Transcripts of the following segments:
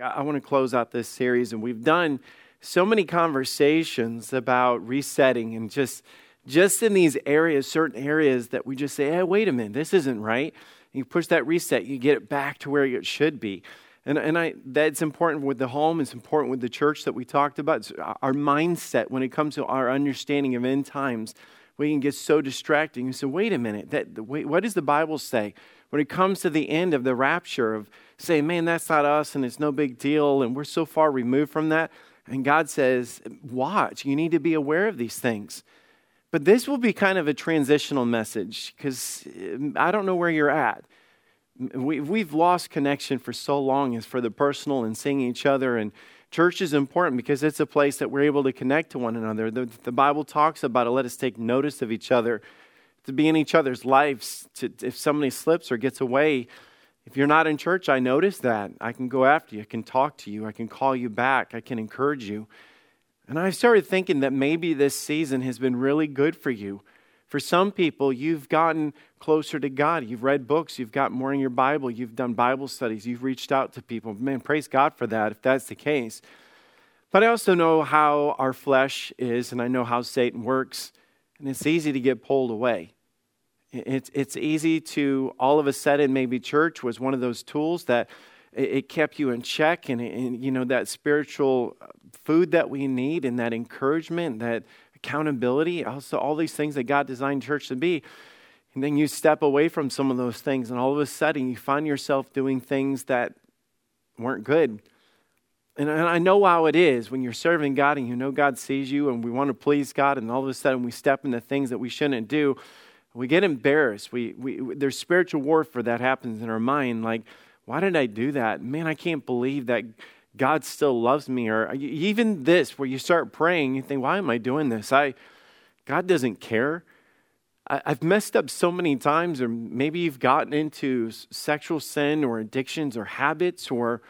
I want to close out this series, and we've done so many conversations about resetting and just just in these areas, certain areas that we just say, hey, wait a minute, this isn't right. And you push that reset, you get it back to where it should be. And, and I, that's important with the home, it's important with the church that we talked about. It's our mindset when it comes to our understanding of end times, we can get so distracting. You say, wait a minute, that, wait, what does the Bible say? When it comes to the end of the rapture, of saying, man, that's not us and it's no big deal and we're so far removed from that. And God says, watch, you need to be aware of these things. But this will be kind of a transitional message because um, I don't know where you're at. We, we've lost connection for so long as for the personal and seeing each other. And church is important because it's a place that we're able to connect to one another. The, the Bible talks about it. Let us take notice of each other, to be in each other's lives. To, if somebody slips or gets away, if you're not in church, I notice that. I can go after you. I can talk to you. I can call you back. I can encourage you. And I started thinking that maybe this season has been really good for you. For some people, you've gotten closer to God. You've read books. You've got more in your Bible. You've done Bible studies. You've reached out to people. Man, praise God for that if that's the case. But I also know how our flesh is, and I know how Satan works. And it's easy to get pulled away. It's, it's easy to, all of a sudden, maybe church was one of those tools that it, kept you in check and, and, you know, that spiritual food that we need and that encouragement, that accountability, also all these things that God designed church to be. And then you step away from some of those things, and all of a sudden you find yourself doing things that weren't good. And I know how it is when you're serving God and you know God sees you and we want to please God, and all of a sudden we step into things that we shouldn't do we get embarrassed. We, we, there's spiritual warfare that happens in our mind. Like, why did I do that? Man, I can't believe that God still loves me. Or even this, where you start praying, you think, why am I doing this? I, God doesn't care. I've messed up so many times, or maybe you've gotten into sexual sin or addictions or habits, or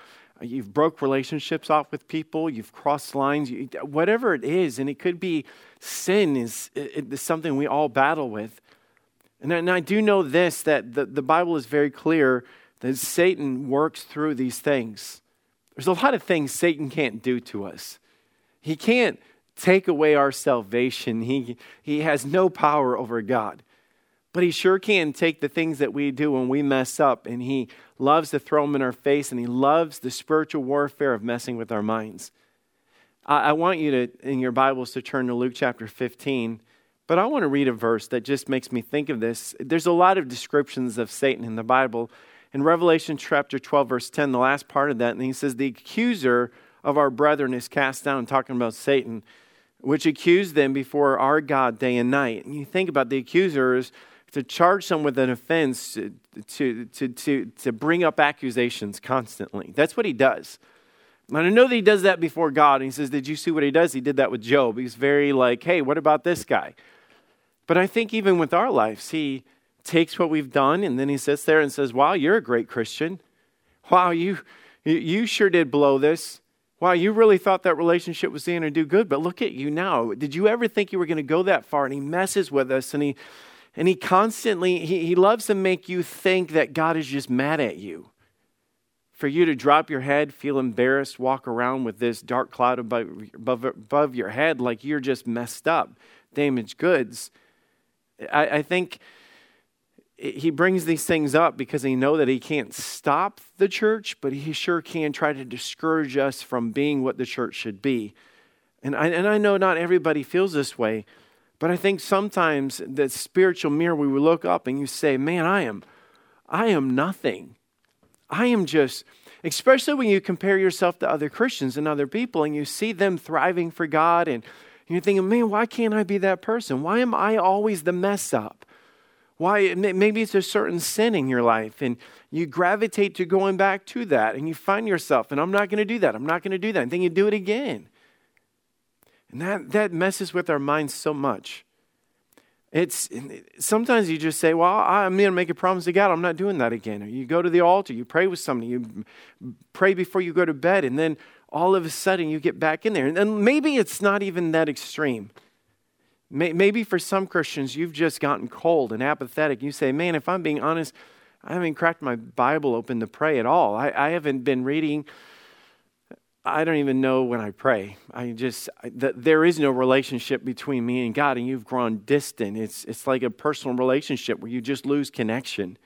uh, you've broke relationships off with people, you've crossed lines, you, whatever it is, and it could be sin is, is something we all battle with. And I, and I do know this that the, the Bible is very clear that Satan works through these things. There's a lot of things Satan can't do to us. He can't take away our salvation, he, he has no power over God. But he sure can take the things that we do when we mess up, and he loves to throw them in our face, and he loves the spiritual warfare of messing with our minds. I want you to, in your Bibles, to turn to Luke chapter 15. But I want to read a verse that just makes me think of this. There's a lot of descriptions of Satan in the Bible. In Revelation chapter 12, verse 10, the last part of that, and he says, The accuser of our brethren is cast down, talking about Satan, which accused them before our God day and night. And you think about the accuser is to charge someone with an offense, to, to, to, to, to bring up accusations constantly. That's what he does. And I know that he does that before God. And he says, Did you see what he does? He did that with Job. He's very like, Hey, what about this guy? But I think even with our lives, He takes what we've done and then He sits there and says, Wow, you're a great Christian. Wow, you, you sure did blow this. Wow, you really thought that relationship was going to do good, but look at you now. Did you ever think you were going to go that far? And He messes with us and He and he constantly he, he loves to make you think that god is just mad at you for you to drop your head feel embarrassed walk around with this dark cloud above, above, above your head like you're just messed up damaged goods I, I think he brings these things up because he know that he can't stop the church, but he sure can try to discourage us from being what the church should be. And I, and I know not everybody feels this way, but I think sometimes the spiritual mirror we look up and you say, "Man, I am, I am nothing. I am just." Especially when you compare yourself to other Christians and other people, and you see them thriving for God and you're thinking, man, why can't I be that person? Why am I always the mess up? Why, maybe it's a certain sin in your life, and you gravitate to going back to that, and you find yourself, and I'm not going to do that. I'm not going to do that. And then you do it again. And that, that messes with our minds so much. It's sometimes you just say, Well, I'm going to make a promise to God, I'm not doing that again. Or you go to the altar, you pray with somebody, you pray before you go to bed, and then all of a sudden you get back in there. And maybe it's not even that extreme. Maybe for some Christians, you've just gotten cold and apathetic. You say, Man, if I'm being honest, I haven't cracked my Bible open to pray at all. I, I haven't been reading I don't even know when I pray. I just, I, the, there is no relationship between me and God, and you've grown distant. It's, it's like a personal relationship where you just lose connection.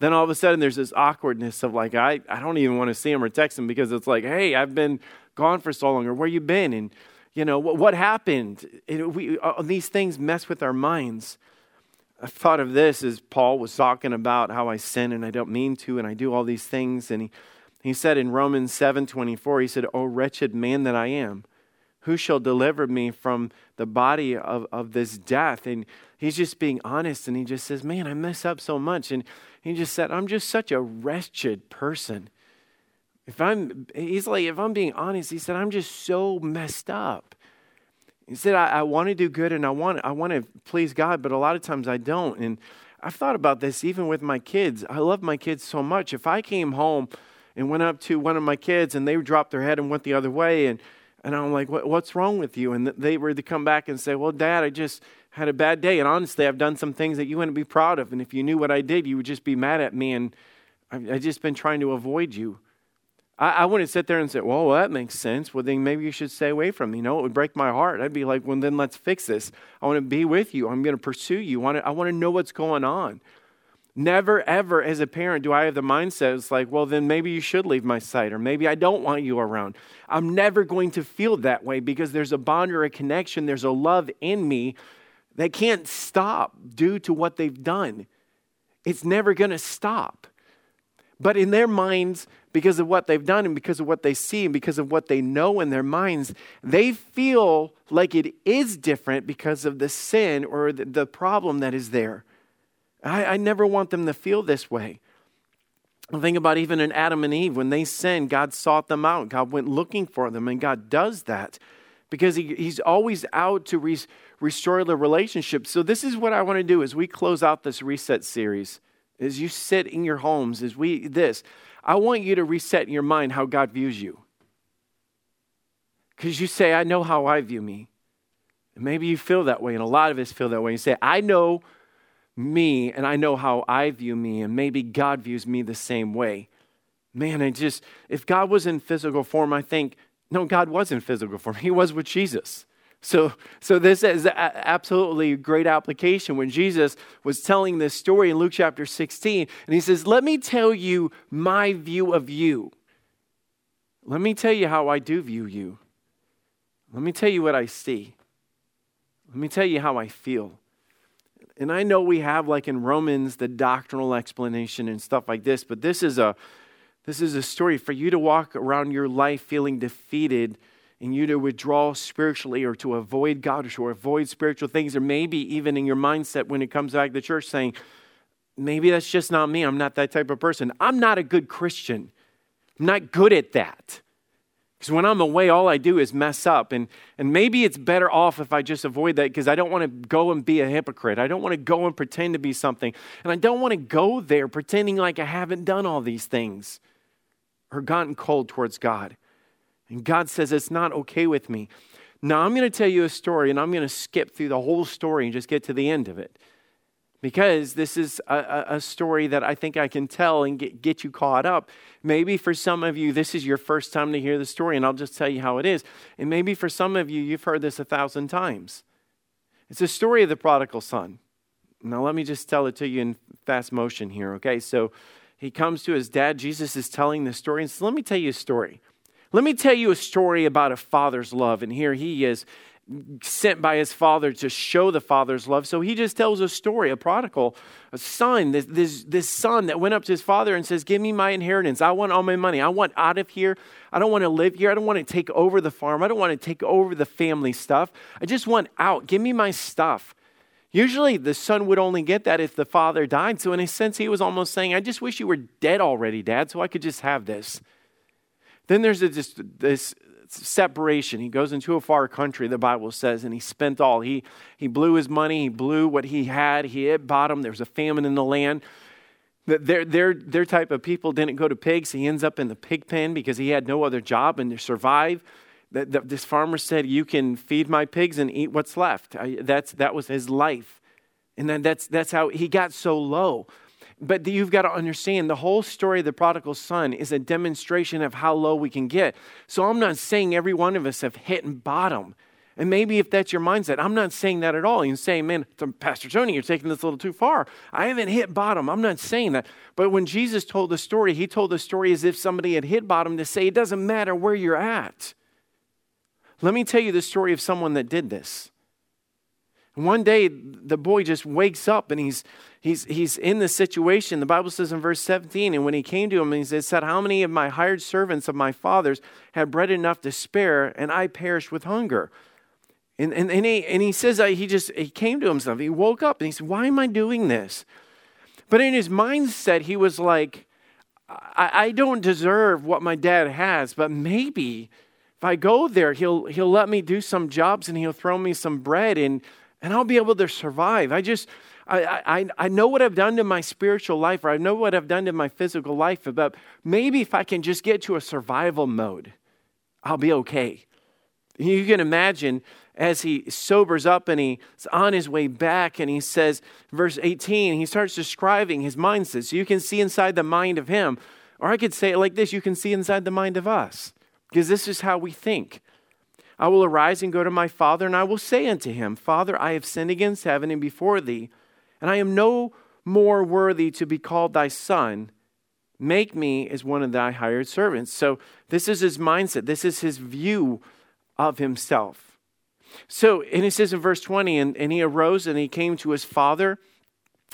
Then all of a sudden, there's this awkwardness of like, I, I don't even want to see him or text him because it's like, hey, I've been gone for so long, or where you been? And, you know, what, what happened? It, we, these things mess with our minds. I thought of this as Paul was talking about how I sin and I don't mean to, and I do all these things. And he, he said in Romans 7 24, he said, O wretched man that I am, who shall deliver me from the body of, of this death? And he's just being honest and he just says, Man, I mess up so much. And he just said, I'm just such a wretched person. If I'm, he's like, if I'm being honest, he said, I'm just so messed up. He said, I, I want to do good and I want, I want to please God, but a lot of times I don't. And I've thought about this even with my kids. I love my kids so much. If I came home and went up to one of my kids and they dropped their head and went the other way, and, and I'm like, what, What's wrong with you? And they were to come back and say, Well, Dad, I just had a bad day. And honestly, I've done some things that you wouldn't be proud of. And if you knew what I did, you would just be mad at me. And I've, I've just been trying to avoid you. I, I wouldn't sit there and say, well, well, that makes sense. Well, then maybe you should stay away from me. Know, it would break my heart. I'd be like, well, then let's fix this. I want to be with you. I'm going to pursue you. I want to, I want to know what's going on. Never, ever, as a parent, do I have the mindset it's like, well, then maybe you should leave my sight, or maybe I don't want you around. I'm never going to feel that way because there's a bond or a connection, there's a love in me that can't stop due to what they've done. It's never going to stop. But in their minds, because of what they've done and because of what they see and because of what they know in their minds, they feel like it is different because of the sin or the, the problem that is there. I, I never want them to feel this way. Think about even in Adam and Eve. When they sinned, God sought them out. God went looking for them, and God does that because he, He's always out to re- restore the relationship. So this is what I want to do as we close out this reset series as you sit in your homes, as we this, I want you to reset in your mind how God views you. Because you say, I know how I view me. And maybe you feel that way, and a lot of us feel that way. You say, I know me, and I know how I view me, and maybe God views me the same way. Man, I just, if God was in physical form, I think, no, God was in physical form. He was with Jesus. So, so this is absolutely great application when Jesus was telling this story in Luke chapter 16, and he says, Let me tell you my view of you. Let me tell you how I do view you. Let me tell you what I see. Let me tell you how I feel. And I know we have, like in Romans, the doctrinal explanation and stuff like this, but this is a this is a story for you to walk around your life feeling defeated and you to withdraw spiritually or to avoid God or to avoid spiritual things, or maybe even in your mindset when it comes back to church saying, maybe that's just not me. I'm not that type of person. I'm not a good Christian. I'm not good at that. Because when I'm away, all I do is mess up. And, and maybe it's better off if I just avoid that because I don't want to go and be a hypocrite. I don't want to go and pretend to be something. And I don't want to go there pretending like I haven't done all these things or gotten cold towards God. And God says, It's not okay with me. Now, I'm going to tell you a story, and I'm going to skip through the whole story and just get to the end of it. Because this is a, a story that I think I can tell and get, get you caught up. Maybe for some of you, this is your first time to hear the story, and I'll just tell you how it is. And maybe for some of you, you've heard this a thousand times. It's a story of the prodigal son. Now, let me just tell it to you in fast motion here, okay? So he comes to his dad. Jesus is telling the story, and says, Let me tell you a story. Let me tell you a story about a father's love. And here he is sent by his father to show the father's love. So he just tells a story, a prodigal, a son, this, this, this son that went up to his father and says, Give me my inheritance. I want all my money. I want out of here. I don't want to live here. I don't want to take over the farm. I don't want to take over the family stuff. I just want out. Give me my stuff. Usually the son would only get that if the father died. So, in a sense, he was almost saying, I just wish you were dead already, dad, so I could just have this. Then there's a, this, this separation. He goes into a far country, the Bible says, and he spent all. He, he blew his money, he blew what he had, he hit bottom. There was a famine in the land. Their, their, their type of people didn't go to pigs. He ends up in the pig pen because he had no other job and to survive. This farmer said, You can feed my pigs and eat what's left. I, that's, that was his life. And then that's, that's how he got so low. but you've got to understand the whole story of the prodigal son is a demonstration of how low we can get. So I'm not saying every one of us have hit bottom. And maybe if that's your mindset, I'm not saying that at all. You're saying, man, Pastor Tony, you're taking this a little too far. I haven't hit bottom. I'm not saying that. But when Jesus told the story, he told the story as if somebody had hit bottom to say, it doesn't matter where you're at. Let me tell you the story of someone that did this. One day, the boy just wakes up and he's, he's, he's in this situation. The Bible says in verse 17, and when he came to him, he said, How many of my hired servants of my father's had bread enough to spare, and I perished with hunger? And, and, and, he, and he says he just he came to himself. He woke up and he said, Why am I doing this? But in his mindset, he was like, I, I don't deserve what my dad has, but maybe if I go there, he'll, he'll let me do some jobs and he'll throw me some bread and and I'll be able to survive. I just, I, I, I know what I've done to my spiritual life, or I know what I've done to my physical life, but maybe if I can just get to a survival mode, I'll be okay. You can imagine as he sobers up and he's on his way back, and he says, verse 18, he starts describing his mindset. So you can see inside the mind of him. Or I could say it like this you can see inside the mind of us, because this is how we think. I will arise and go to my father, and I will say unto him, Father, I have sinned against heaven and before thee, and I am no more worthy to be called thy son. Make me as one of thy hired servants. So, this is his mindset. This is his view of himself. So, and it says in verse 20, and, and he arose and he came to his father.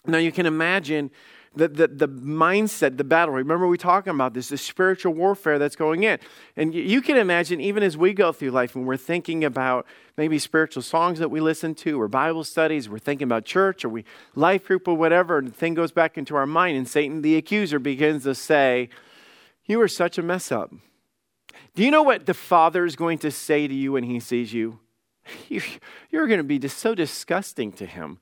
Now, you can imagine the, the, the mindset, the battle. Remember, we talking about this, the spiritual warfare that's going in. And you can imagine, even as we go through life and we're thinking about maybe spiritual songs that we listen to or Bible studies, we're thinking about church or we life group or whatever, and the thing goes back into our mind, and Satan, the accuser, begins to say, You are such a mess up. Do you know what the Father is going to say to you when he sees you? You're going to be so disgusting to him.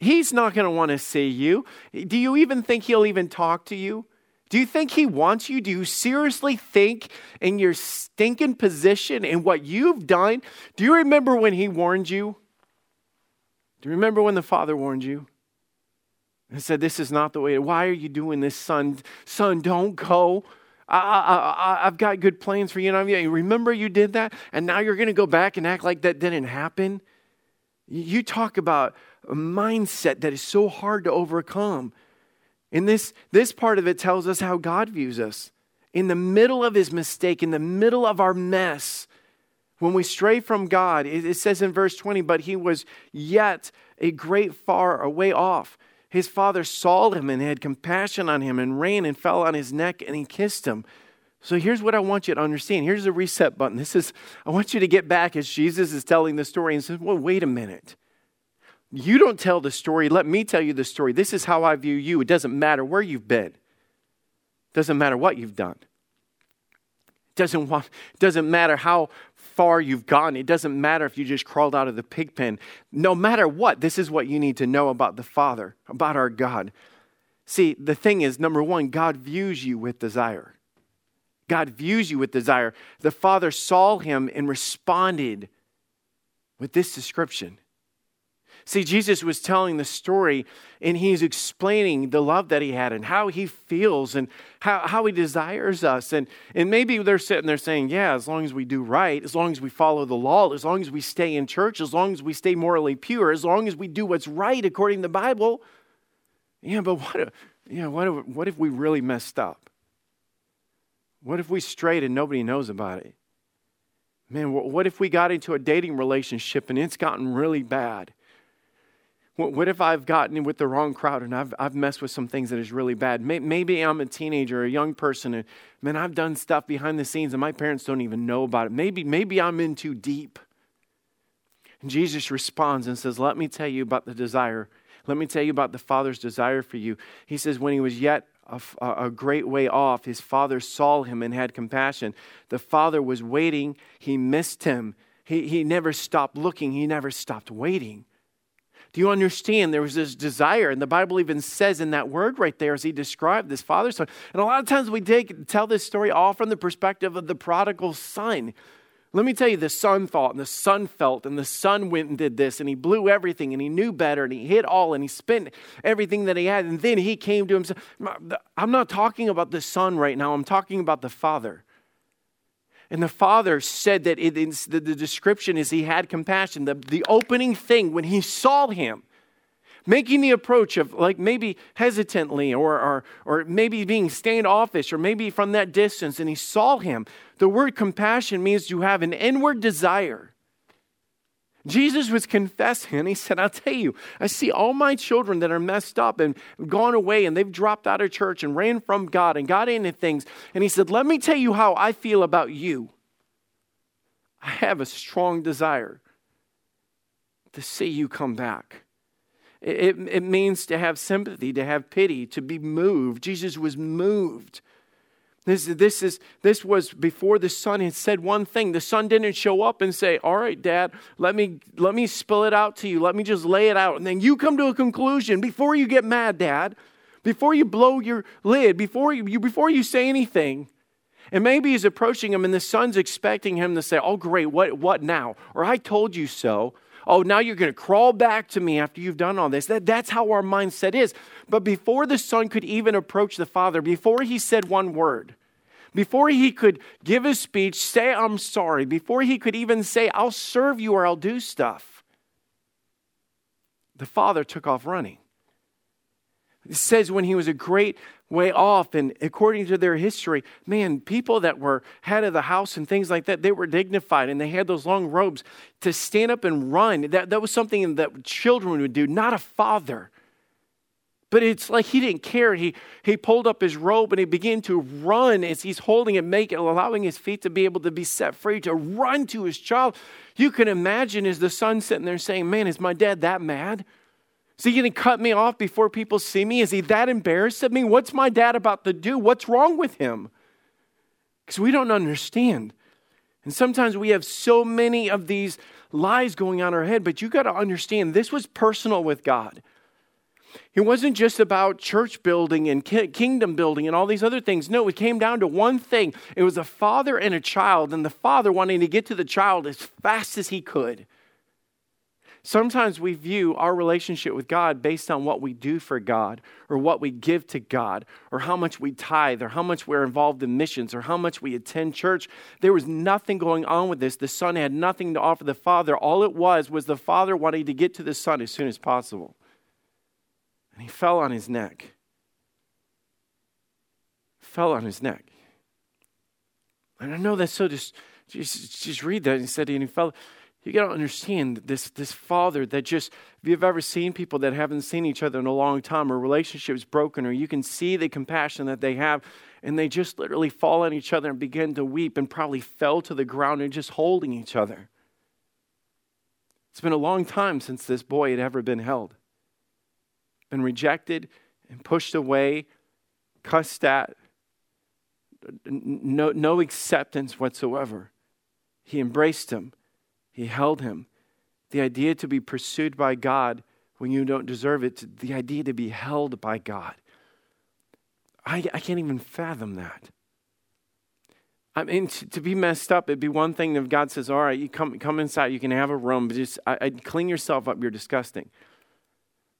He's not going to want to see you. Do you even think he'll even talk to you? Do you think he wants you? Do you seriously think in your stinking position and what you've done? Do you remember when he warned you? Do you remember when the father warned you? And said, This is not the way. Why are you doing this, son? Son, don't go. I, have got good plans for you. And I you remember you did that? And now you're going to go back and act like that didn't happen? You talk about mindset that is so hard to overcome. And this, this part of it tells us how God views us. In the middle of his mistake, in the middle of our mess, when we stray from God, it, it says in verse 20, but he was yet a great far away off. His father saw him and had compassion on him and ran and fell on his neck and he kissed him. So here's what I want you to understand. Here's the reset button. This is, I want you to get back as Jesus is telling the story and says, well, wait a minute. You don't tell the story. Let me tell you the story. This is how I view you. It doesn't matter where you've been, it doesn't matter what you've done. It doesn't, want, it doesn't matter how far you've gone. It doesn't matter if you just crawled out of the pig pen. No matter what, this is what you need to know about the Father, about our God. See, the thing is, number one, God views you with desire. God views you with desire. The Father saw him and responded with this description See, Jesus was telling the story and he's explaining the love that he had and how he feels and how, how he desires us. And, and maybe they're sitting there saying, Yeah, as long as we do right, as long as we follow the law, as long as we stay in church, as long as we stay morally pure, as long as we do what's right according to the Bible. Yeah, but what if, yeah, what if, what if we really messed up? What if we strayed and nobody knows about it? Man, what if we got into a dating relationship and it's gotten really bad? What if I've gotten with the wrong crowd and I've, I've messed with some things that is really bad? Maybe I'm a teenager, or a young person, and man, I've done stuff behind the scenes and my parents don't even know about it. Maybe, maybe I'm in too deep. And Jesus responds and says, Let me tell you about the desire. Let me tell you about the Father's desire for you. He says, When he was yet a, a great way off, his Father saw him and had compassion. The Father was waiting, he missed him. He, he never stopped looking, he never stopped waiting. Do you understand? There was this desire, and the Bible even says in that word right there as he described this father son. And a lot of times we take, tell this story all from the perspective of the prodigal son. Let me tell you, the son thought, and the son felt, and the son went and did this, and he blew everything, and he knew better, and he hit all, and he spent everything that he had, and then he came to himself. I'm not talking about the son right now, I'm talking about the father. And the father said that it, the, the description is he had compassion. The, the opening thing when he saw him, making the approach of like maybe hesitantly or, or, or maybe being standoffish or maybe from that distance and he saw him the word compassion means you have an inward desire jesus was confessing and he said i'll tell you i see all my children that are messed up and gone away and they've dropped out of church and ran from god and got into things and he said let me tell you how i feel about you i have a strong desire to see you come back it, it means to have sympathy, to have pity, to be moved. Jesus was moved. This, this, is, this was before the son had said one thing. The son didn't show up and say, All right, dad, let me, let me spill it out to you. Let me just lay it out. And then you come to a conclusion before you get mad, dad, before you blow your lid, before you, before you say anything. And maybe he's approaching him, and the son's expecting him to say, Oh, great, what, what now? Or I told you so oh, now you're going to crawl back to me after you've done all this. That, that's how our mindset is. But before the son could even approach the father, before he said one word, before he could give his speech, say, I'm sorry, before he could even say, I'll serve you or I'll do stuff, the father took off running. It says when he was a great way off, and according to their history, man, people that were head of the house and things like that, they were dignified and they had those long robes to stand up and run. That, that was something that children would do, not a father. But it's like he didn't care. He, he pulled up his robe and he began to run as he's holding it, making, allowing his feet to be able to be set free, to run to his child. You can imagine as the son sitting there saying, Man, is my dad that mad? Is he going to cut me off before people see me? Is he that embarrassed of me? What's my dad about to do? What's wrong with him? Because we don't understand. And sometimes we have so many of these lies going on in our head, but you got to understand this was personal with God. It wasn't just about church building and kingdom building and all these other things. No, it came down to one thing it was a father and a child, and the father wanting to get to the child as fast as he could. Sometimes we view our relationship with God based on what we do for God, or what we give to God, or how much we tithe, or how much we're involved in missions, or how much we attend church. There was nothing going on with this. The Son had nothing to offer the Father. All it was was the Father wanting to get to the Son as soon as possible. And he fell on his neck. Fell on his neck. And I know that's so just, just, just read that. And he said, and he fell you got to understand this, this father that just, if you've ever seen people that haven't seen each other in a long time, or relationships broken, or you can see the compassion that they have, and they just literally fall on each other and begin to weep and probably fell to the ground and just holding each other. It's been a long time since this boy had ever been held, been rejected and pushed away, cussed at, no, no acceptance whatsoever. He embraced him he held him. The idea to be pursued by God when you don't deserve it, the idea to be held by God. I, I can't even fathom that. I mean, to, to, be messed up, it'd be one thing if God says, All right, you come, come inside, you can have a room, but just I, I'd clean yourself up, you're disgusting.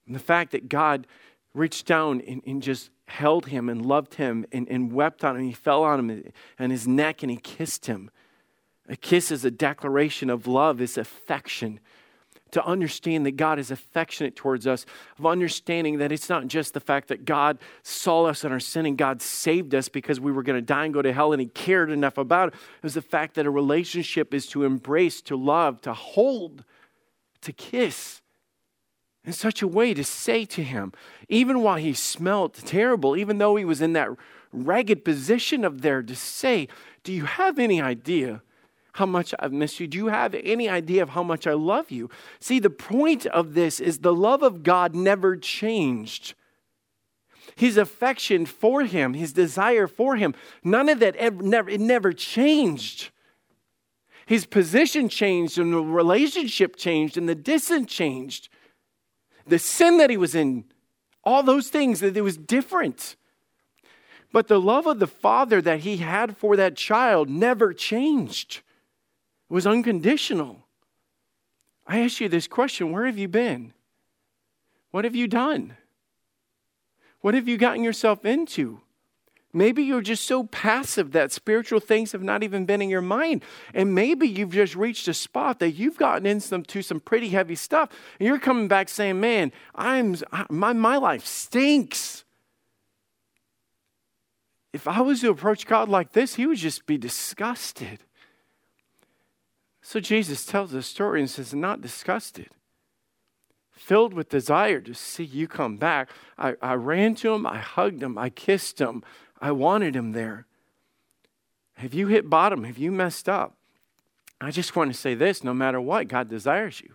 And the fact that God reached down and, and just held him and loved him and, and wept on him, he fell on him and his neck and he kissed him a kiss is a declaration of love, is affection. To understand that God is affectionate towards us, of understanding that it's not just the fact that God saw us in our sin and God saved us because we were going to die and go to hell and He cared enough about it. It was the fact that a relationship is to embrace, to love, to hold, to kiss in such a way to say to Him, even while He smelled terrible, even though He was in that ragged position of there, to say, Do you have any idea? how much I've missed you? Do you have any idea of how much I love you? See, the point of this is the love of God never changed. His affection for him, his desire for him, none of that ever, never, it never changed. His position changed, and the relationship changed, and the distance changed. The sin that he was in, all those things, that it was different. But the love of the father that he had for that child never changed. It was unconditional. I ask you this question where have you been? What have you done? What have you gotten yourself into? Maybe you're just so passive that spiritual things have not even been in your mind. And maybe you've just reached a spot that you've gotten into some pretty heavy stuff. And you're coming back saying, man, I'm, my, my life stinks. If I was to approach God like this, he would just be disgusted. So Jesus tells the story and says, not disgusted filled with desire to see you come back. I, I ran to him, I hugged him, I kissed him, I wanted him there. Have you hit bottom? Have you messed up? I just want to say this no matter what, God desires you.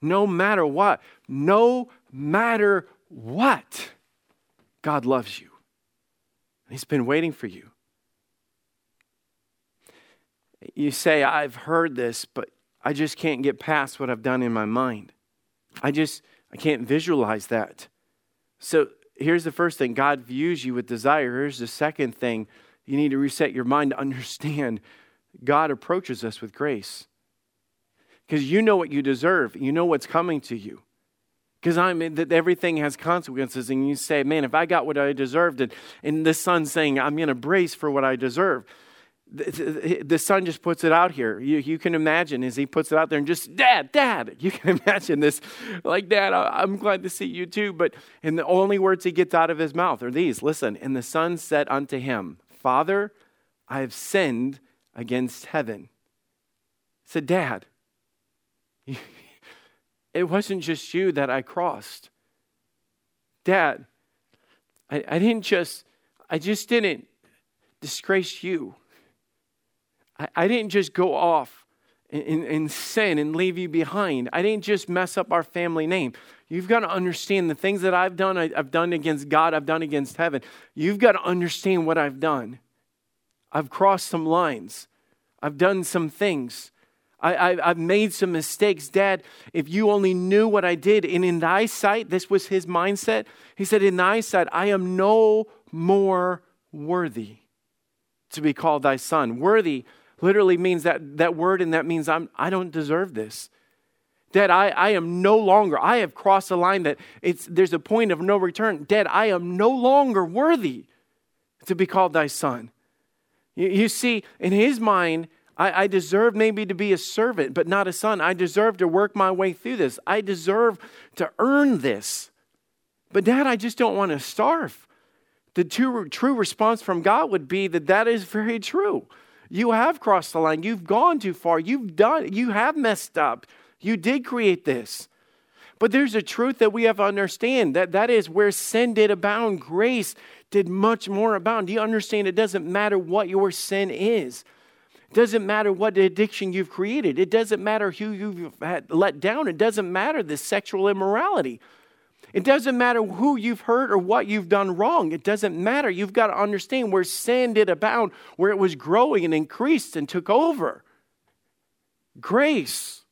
No matter what, no matter what, God loves you. He's been waiting for you. You say, I've heard this, but I just can't get past what I've done in my mind. I just, I can't visualize that. So here's the first thing God views you with desire. Here's the second thing you need to reset your mind to understand God approaches us with grace. Because you know what you deserve, you know what's coming to you. Because I'm that everything has consequences, and you say, "Man, if I got what I deserved," and, and the son's saying, "I'm to brace for what I deserve." The, son just puts it out here. You, you can imagine as he puts it out there and just, Dad, Dad. You can imagine this, like, Dad, I'm glad to see you too. But, and the only words he gets out of his mouth are these listen, and the son said unto him, Father, I have sinned against heaven. He said, Dad, it wasn't just you that I crossed. Dad, I, I didn't just, I just didn't disgrace you. I, I didn't just go off in sin and leave you behind. I didn't just mess up our family name. You've got to understand the things that I've done, I, I've done against God, I've done against heaven. You've got to understand what I've done. I've crossed some lines, I've done some things. I, have made some mistakes. Dad, if you only knew what I did, and in thy sight, this was his mindset. He said, In thy sight, I am no more worthy to be called thy son. Worthy literally means that, that word, and that means I'm, I don't deserve this. Dad, I, I am no longer, I have crossed a line that it's, there's a point of no return. Dad, I am no longer worthy to be called thy son. You, you see, in his mind, I, I deserve maybe to be a servant, but not a son. I deserve to work my way through this. I deserve to earn this. But, Dad, I just don't want to starve. The true, true response from God would be that that is very true. You have crossed the line. You've gone too far. You've done, you have messed up. You did create this. But there's a truth that we have to understand that that is where sin did abound, grace did much more abound. Do you understand? It doesn't matter what your sin is. It doesn't matter what addiction you've created. It doesn't matter who you've let down. It doesn't matter the sexual immorality. It doesn't matter who you've hurt or what you've done wrong. It doesn't matter. You've got to understand where sin did abound, where it was growing and increased and took over. Grace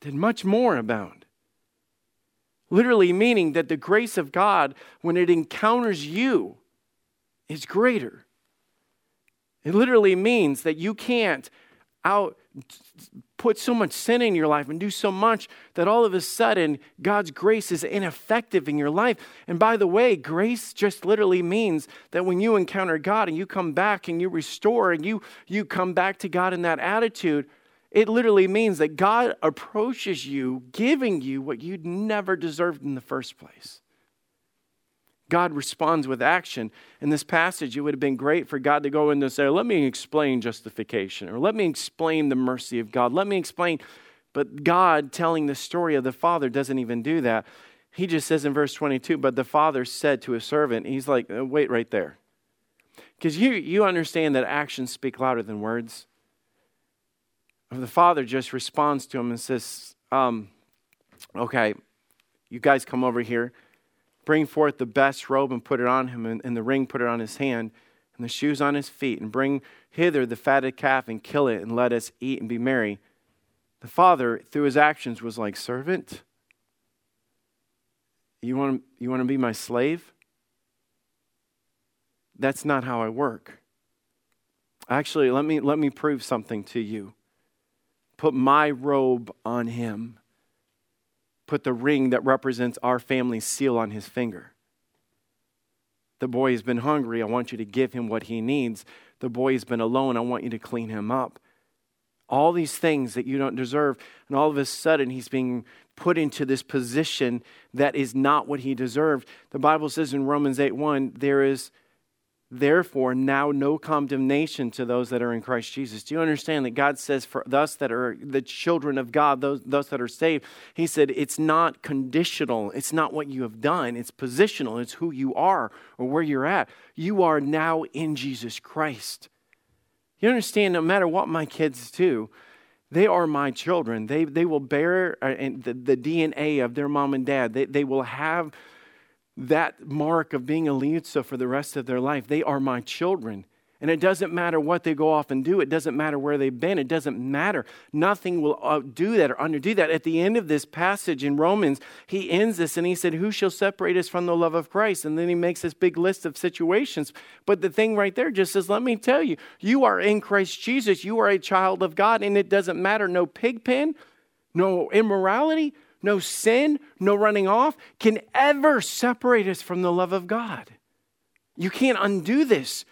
did much more abound. Literally meaning that the grace of God, when it encounters you, is greater. It literally means that you can't out put so much sin in your life and do so much that all of a sudden God's grace is ineffective in your life. And by the way, grace just literally means that when you encounter God and you come back and you restore and you you come back to God in that attitude, it literally means that God approaches you giving you what you'd never deserved in the first place. God responds with action. In this passage, it would have been great for God to go in and say, Let me explain justification, or let me explain the mercy of God. Let me explain. But God telling the story of the Father doesn't even do that. He just says in verse 22, But the Father said to his servant, He's like, uh, Wait right there. Because you, you understand that actions speak louder than words. The Father just responds to him and says, um, Okay, you guys come over here Bring forth the best robe and put it on him, and, and the ring put it on his hand, and the shoes on his feet, and bring hither the fatted calf and kill it, and let us eat and be merry. The father, through his actions, was like, Servant, you want, you want to be my slave? That's not how I work. Actually, let me, let me prove something to you. Put my robe on him. Put the ring that represents our family's seal on his finger. The boy has been hungry. I want you to give him what he needs. The boy has been alone. I want you to clean him up. All these things that you don't deserve. And all of a sudden, he's being put into this position that is not what he deserved. The Bible says in Romans 8 1, there is Therefore, now no condemnation to those that are in Christ Jesus. Do you understand that God says for us that are the children of God, those, those that are saved, He said it's not conditional. It's not what you have done. It's positional. It's who you are or where you're at. You are now in Jesus Christ. You understand, no matter what my kids do, they are my children. They, they will bear uh, the, the DNA of their mom and dad. They, they will have that mark of being a Liuzzo for the rest of their life. They are my children. And it doesn't matter what they go off and do. It doesn't matter where they've been. It doesn't matter. Nothing will uh, do that or undo that. At the end of this passage in Romans, he ends this and he said, Who shall separate us from the love of Christ? And then he makes this big list of situations. But the thing right there just says, Let me tell you, you are in Christ Jesus. You are a child of God. And it doesn't matter. No pig pen, no immorality, no sin, no running off can ever separate us from the love of God. You can't undo this.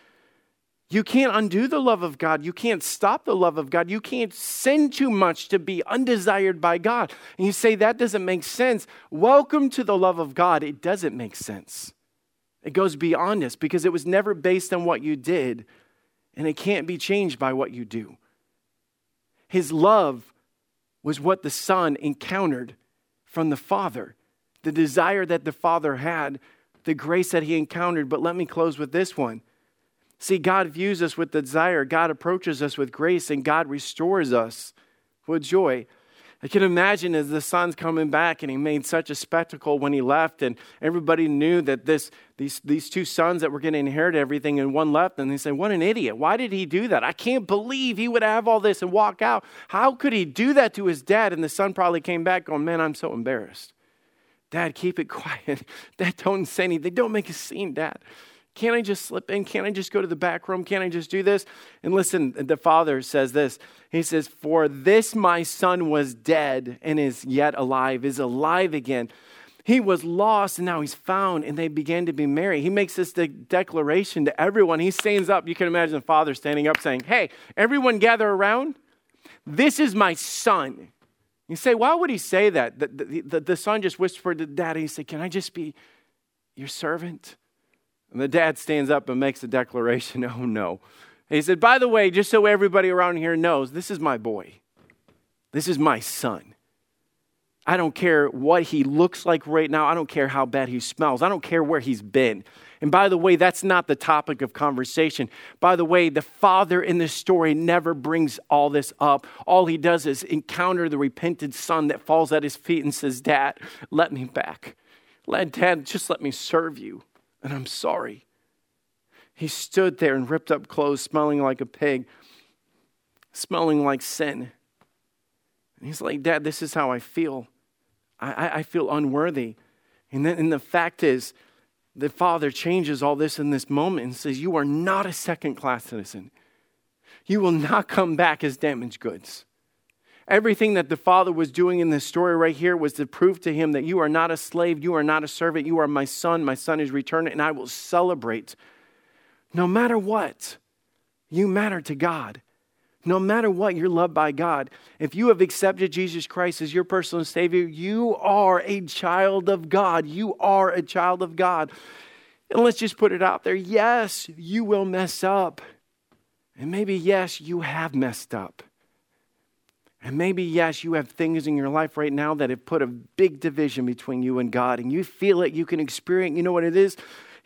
You can't undo the love of God. You can't stop the love of God. You can't sin too much to be undesired by God. And you say that doesn't make sense. Welcome to the love of God. It doesn't make sense. It goes beyond us because it was never based on what you did, and it can't be changed by what you do. His love was what the Son encountered from the Father, the desire that the Father had, the grace that he encountered. But let me close with this one. See, God views us with desire, God approaches us with grace, and God restores us with joy. I can imagine as the son's coming back and he made such a spectacle when he left, and everybody knew that this, these, these two sons that were going to inherit everything and one left, and they said, What an idiot. Why did he do that? I can't believe he would have all this and walk out. How could he do that to his dad? And the son probably came back going, Man, I'm so embarrassed. Dad, keep it quiet. Dad, don't say anything. They don't make a scene, Dad. Can't I just slip in? Can't I just go to the back room? Can't I just do this? And listen, the father says this. He says, For this my son was dead and is yet alive, is alive again. He was lost and now he's found, and they began to be married. He makes this de- declaration to everyone. He stands up. You can imagine the father standing up saying, Hey, everyone gather around. This is my son. You say, Why would he say that? The, the, the, the son just whispered to daddy, he said, Can I just be your servant? And the dad stands up and makes a declaration Oh, no. he said, By the way, just so everybody around here knows, this is my boy. This is my son. I don't care what he looks like right now. I don't care how bad he smells. I don't care where he's been. And by the way, that's not the topic of conversation. By the way, the father in this story never brings all this up. All he does is encounter the repentant son that falls at his feet and says, Dad, let me back. Let dad, just let me serve you and I'm sorry. He stood there in ripped up clothes, smelling like a pig, smelling like sin. And he's like, Dad, this is how I feel. I, I feel unworthy. And, then, and the fact is, the father changes all this in this moment and says, You are not a second class citizen. You will not come back as damaged goods. Everything that the father was doing in this story right here was to prove to him that you are not a slave, you are not a servant, you are my son, my son is returned, and I will celebrate. No matter what, you matter to God. No matter what, you're loved by God. If you have accepted Jesus Christ as your personal Savior, you are a child of God. You are a child of God. And let's just put it out there yes, you will mess up. And maybe, yes, you have messed up. And maybe, yes, you have things in your life right now that have put a big division between you and God, and you feel it, you can experience You know what it is?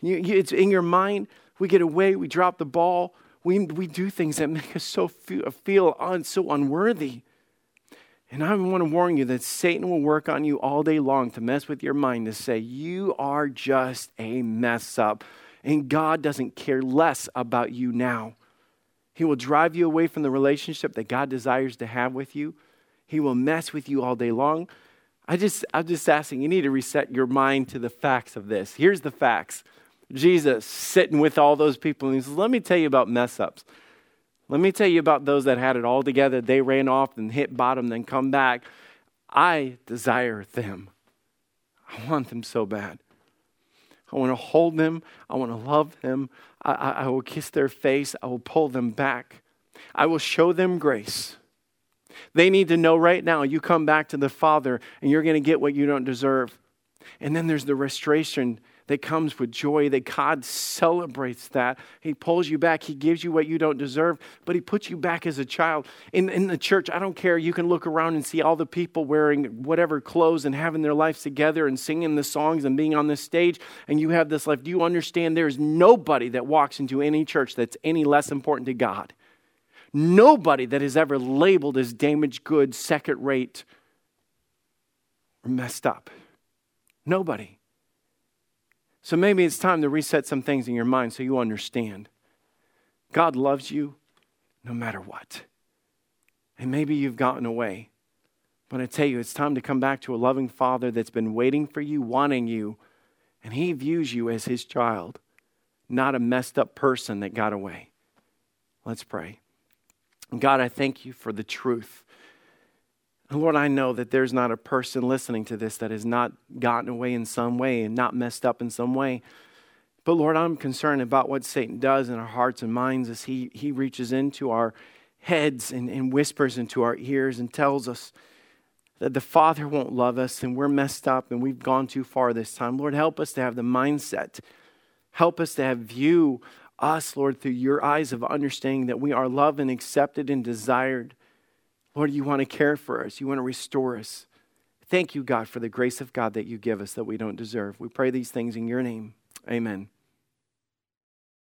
You, you, it's in your mind. We get away, we drop the ball, we, we do things that make us so feel, feel un, so unworthy. And I want to warn you that Satan will work on you all day long to mess with your mind to say, You are just a mess up. And God doesn't care less about you now. He will drive you away from the relationship that God desires to have with you. He will mess with you all day long. I just, I'm just asking, you need to reset your mind to the facts of this. Here's the facts Jesus sitting with all those people, and he says, Let me tell you about mess ups. Let me tell you about those that had it all together. They ran off and hit bottom, then come back. I desire them. I want them so bad. I want to hold them. I want to love them. I, I, I, will kiss their face. I will pull them back. I will show them grace. They need to know right now you come back to the Father and you're going to get what you don't deserve. And then there's the restoration that comes with joy, that God celebrates that. He pulls you back. He gives you what you don't deserve, but He puts you back as a child. In, in the church, I don't care. You can look around and see all the people wearing whatever clothes and having their lives together and singing the songs and being on this stage, and you have this life. Do you understand there's nobody that walks into any church that's any less important to God? Nobody that is ever labeled as damaged goods, second rate, or messed up. Nobody. So maybe it's time to reset some things in your mind so you understand. God loves you no matter what. And maybe you've gotten away. But I tell you, it's time to come back to a loving Father that's been waiting for you, wanting you, and He views you as His child, not a messed up person that got away. Let's pray. God, I thank you for the truth and Lord, I know that there's not a person listening to this that has not gotten away in some way and not messed up in some way. But Lord, I'm concerned about what Satan does in our hearts and minds as he, he reaches into our heads and, and whispers into our ears and tells us that the Father won't love us and we're messed up and we've gone too far this time. Lord, help us to have the mindset. Help us to have view us, Lord, through your eyes of understanding that we are loved and accepted and desired. Lord, you want to care for us, you want to restore us. Thank you, God, for the grace of God that you give us that we don't deserve. We pray these things in your name. Amen.